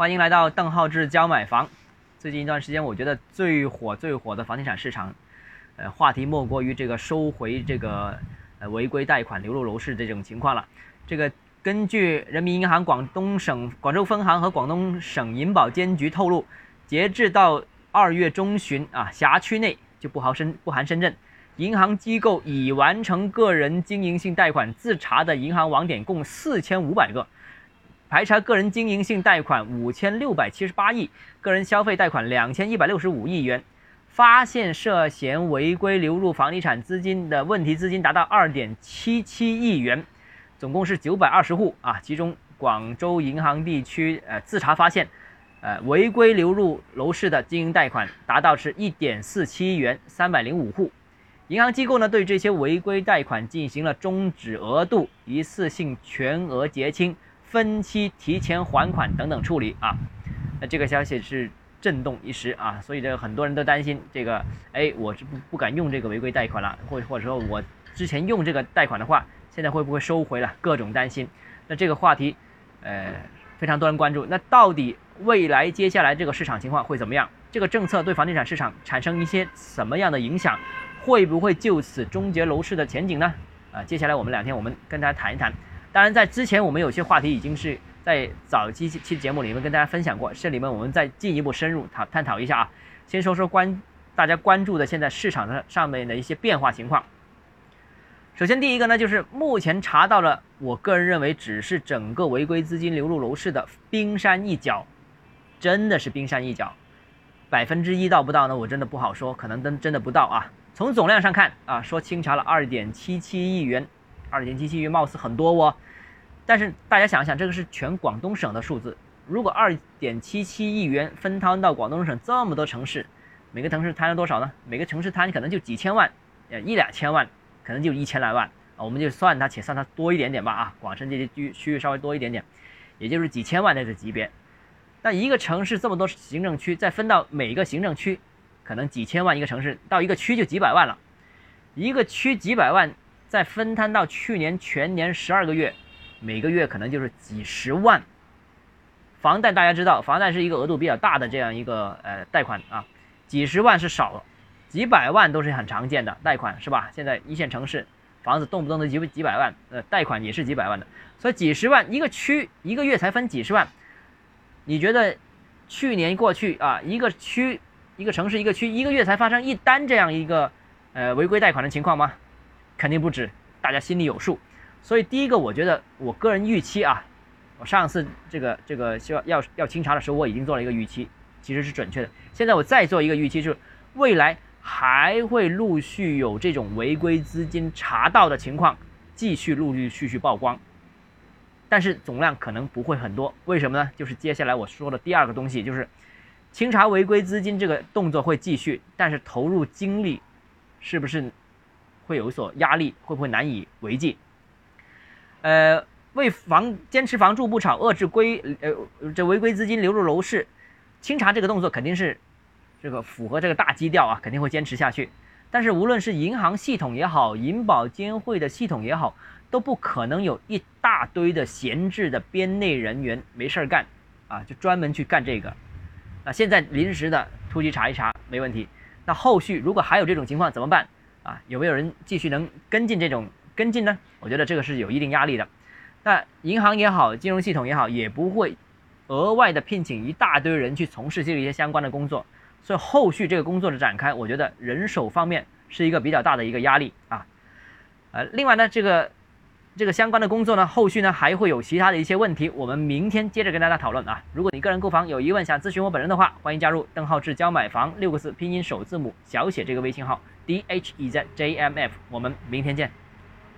欢迎来到邓浩志教买房。最近一段时间，我觉得最火最火的房地产市场，呃，话题莫过于这个收回这个呃违规贷款流入楼市这种情况了。这个根据人民银行广东省广州分行和广东省银保监局透露，截至到二月中旬啊，辖区内就不含深不含深圳，银行机构已完成个人经营性贷款自查的银行网点共四千五百个。排查个人经营性贷款五千六百七十八亿，个人消费贷款两千一百六十五亿元，发现涉嫌违规流入房地产资金的问题资金达到二点七七亿元，总共是九百二十户啊，其中广州银行地区呃自查发现，呃违规流入楼市的经营贷款达到是一点四七亿元，三百零五户，银行机构呢对这些违规贷款进行了终止额度、一次性全额结清。分期提前还款等等处理啊，那这个消息是震动一时啊，所以这个很多人都担心这个，哎，我是不不敢用这个违规贷款了，或或者说我之前用这个贷款的话，现在会不会收回了？各种担心。那这个话题，呃，非常多人关注。那到底未来接下来这个市场情况会怎么样？这个政策对房地产市场产生一些什么样的影响？会不会就此终结楼市的前景呢？啊，接下来我们两天我们跟大家谈一谈。当然，在之前我们有些话题已经是在早期期节目里面跟大家分享过，这里面我们再进一步深入讨探讨一下啊。先说说关大家关注的现在市场上上面的一些变化情况。首先，第一个呢，就是目前查到了，我个人认为只是整个违规资金流入楼市的冰山一角，真的是冰山一角，百分之一到不到呢？我真的不好说，可能真真的不到啊。从总量上看啊，说清查了二点七七亿元。二点七七亿貌似很多哦，但是大家想想，这个是全广东省的数字。如果二点七七亿元分摊到广东省这么多城市，每个城市摊了多少呢？每个城市摊可能就几千万，呃一两千万，可能就一千来万啊。我们就算它，且算它多一点点吧啊。广深这些区区域稍微多一点点，也就是几千万的这级别。那一个城市这么多行政区，再分到每个行政区，可能几千万一个城市，到一个区就几百万了，一个区几百万。再分摊到去年全年十二个月，每个月可能就是几十万。房贷大家知道，房贷是一个额度比较大的这样一个呃贷款啊，几十万是少了，几百万都是很常见的贷款是吧？现在一线城市房子动不动都几几百万，呃，贷款也是几百万的，所以几十万一个区一个月才分几十万，你觉得去年过去啊，一个区一个城市一个区一个月才发生一单这样一个呃违规贷款的情况吗？肯定不止，大家心里有数。所以第一个，我觉得我个人预期啊，我上次这个这个需要要要清查的时候，我已经做了一个预期，其实是准确的。现在我再做一个预期，就是未来还会陆续有这种违规资金查到的情况，继续陆陆续续曝光。但是总量可能不会很多，为什么呢？就是接下来我说的第二个东西，就是清查违规资金这个动作会继续，但是投入精力是不是？会有所压力，会不会难以为继？呃，为防坚持房住不炒，遏制规呃这违规资金流入楼市，清查这个动作肯定是这个符合这个大基调啊，肯定会坚持下去。但是无论是银行系统也好，银保监会的系统也好，都不可能有一大堆的闲置的编内人员没事儿干啊，就专门去干这个。那现在临时的突击查一查没问题，那后续如果还有这种情况怎么办？啊，有没有人继续能跟进这种跟进呢？我觉得这个是有一定压力的。那银行也好，金融系统也好，也不会额外的聘请一大堆人去从事这一些相关的工作。所以后续这个工作的展开，我觉得人手方面是一个比较大的一个压力啊。呃，另外呢，这个这个相关的工作呢，后续呢还会有其他的一些问题，我们明天接着跟大家讨论啊。如果你个人购房有疑问，想咨询我本人的话，欢迎加入邓浩志教买房六个字拼音首字母小写这个微信号。D H E Z J M F，我们明天见。